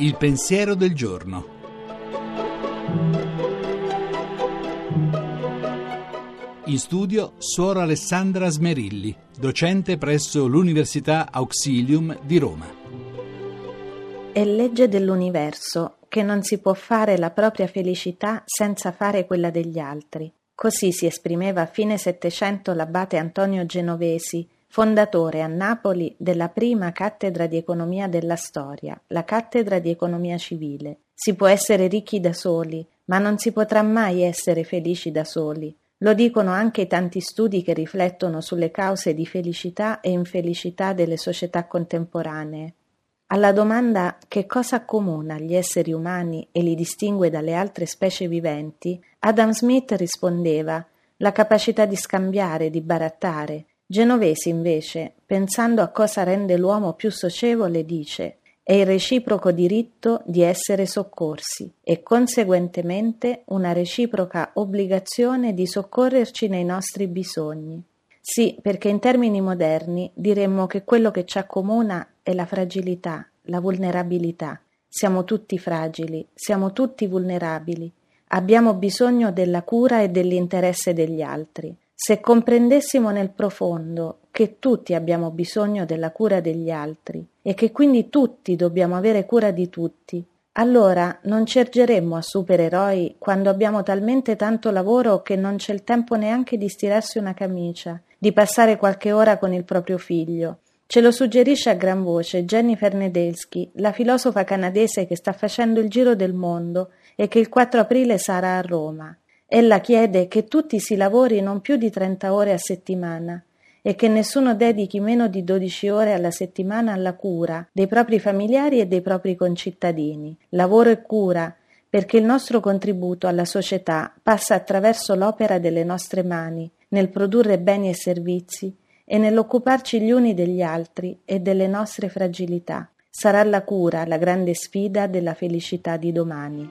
Il pensiero del giorno. In studio Suora Alessandra Smerilli, docente presso l'Università Auxilium di Roma. È legge dell'universo che non si può fare la propria felicità senza fare quella degli altri. Così si esprimeva a fine Settecento l'abate Antonio Genovesi, fondatore a Napoli della prima cattedra di economia della storia, la cattedra di economia civile. Si può essere ricchi da soli, ma non si potrà mai essere felici da soli. Lo dicono anche i tanti studi che riflettono sulle cause di felicità e infelicità delle società contemporanee. Alla domanda che cosa accomuna gli esseri umani e li distingue dalle altre specie viventi, Adam Smith rispondeva la capacità di scambiare, di barattare, Genovesi, invece, pensando a cosa rende l'uomo più socievole, dice è il reciproco diritto di essere soccorsi e conseguentemente una reciproca obbligazione di soccorrerci nei nostri bisogni. Sì, perché in termini moderni diremmo che quello che ci accomuna è la fragilità, la vulnerabilità. Siamo tutti fragili, siamo tutti vulnerabili, abbiamo bisogno della cura e dell'interesse degli altri. Se comprendessimo nel profondo che tutti abbiamo bisogno della cura degli altri e che quindi tutti dobbiamo avere cura di tutti, allora non ci ergeremmo a supereroi quando abbiamo talmente tanto lavoro che non c'è il tempo neanche di stirarsi una camicia, di passare qualche ora con il proprio figlio. Ce lo suggerisce a gran voce Jennifer Nedelsky, la filosofa canadese che sta facendo il giro del mondo e che il 4 aprile sarà a Roma. Ella chiede che tutti si lavori non più di 30 ore a settimana e che nessuno dedichi meno di 12 ore alla settimana alla cura dei propri familiari e dei propri concittadini. Lavoro e cura, perché il nostro contributo alla società passa attraverso l'opera delle nostre mani, nel produrre beni e servizi e nell'occuparci gli uni degli altri e delle nostre fragilità. Sarà la cura la grande sfida della felicità di domani.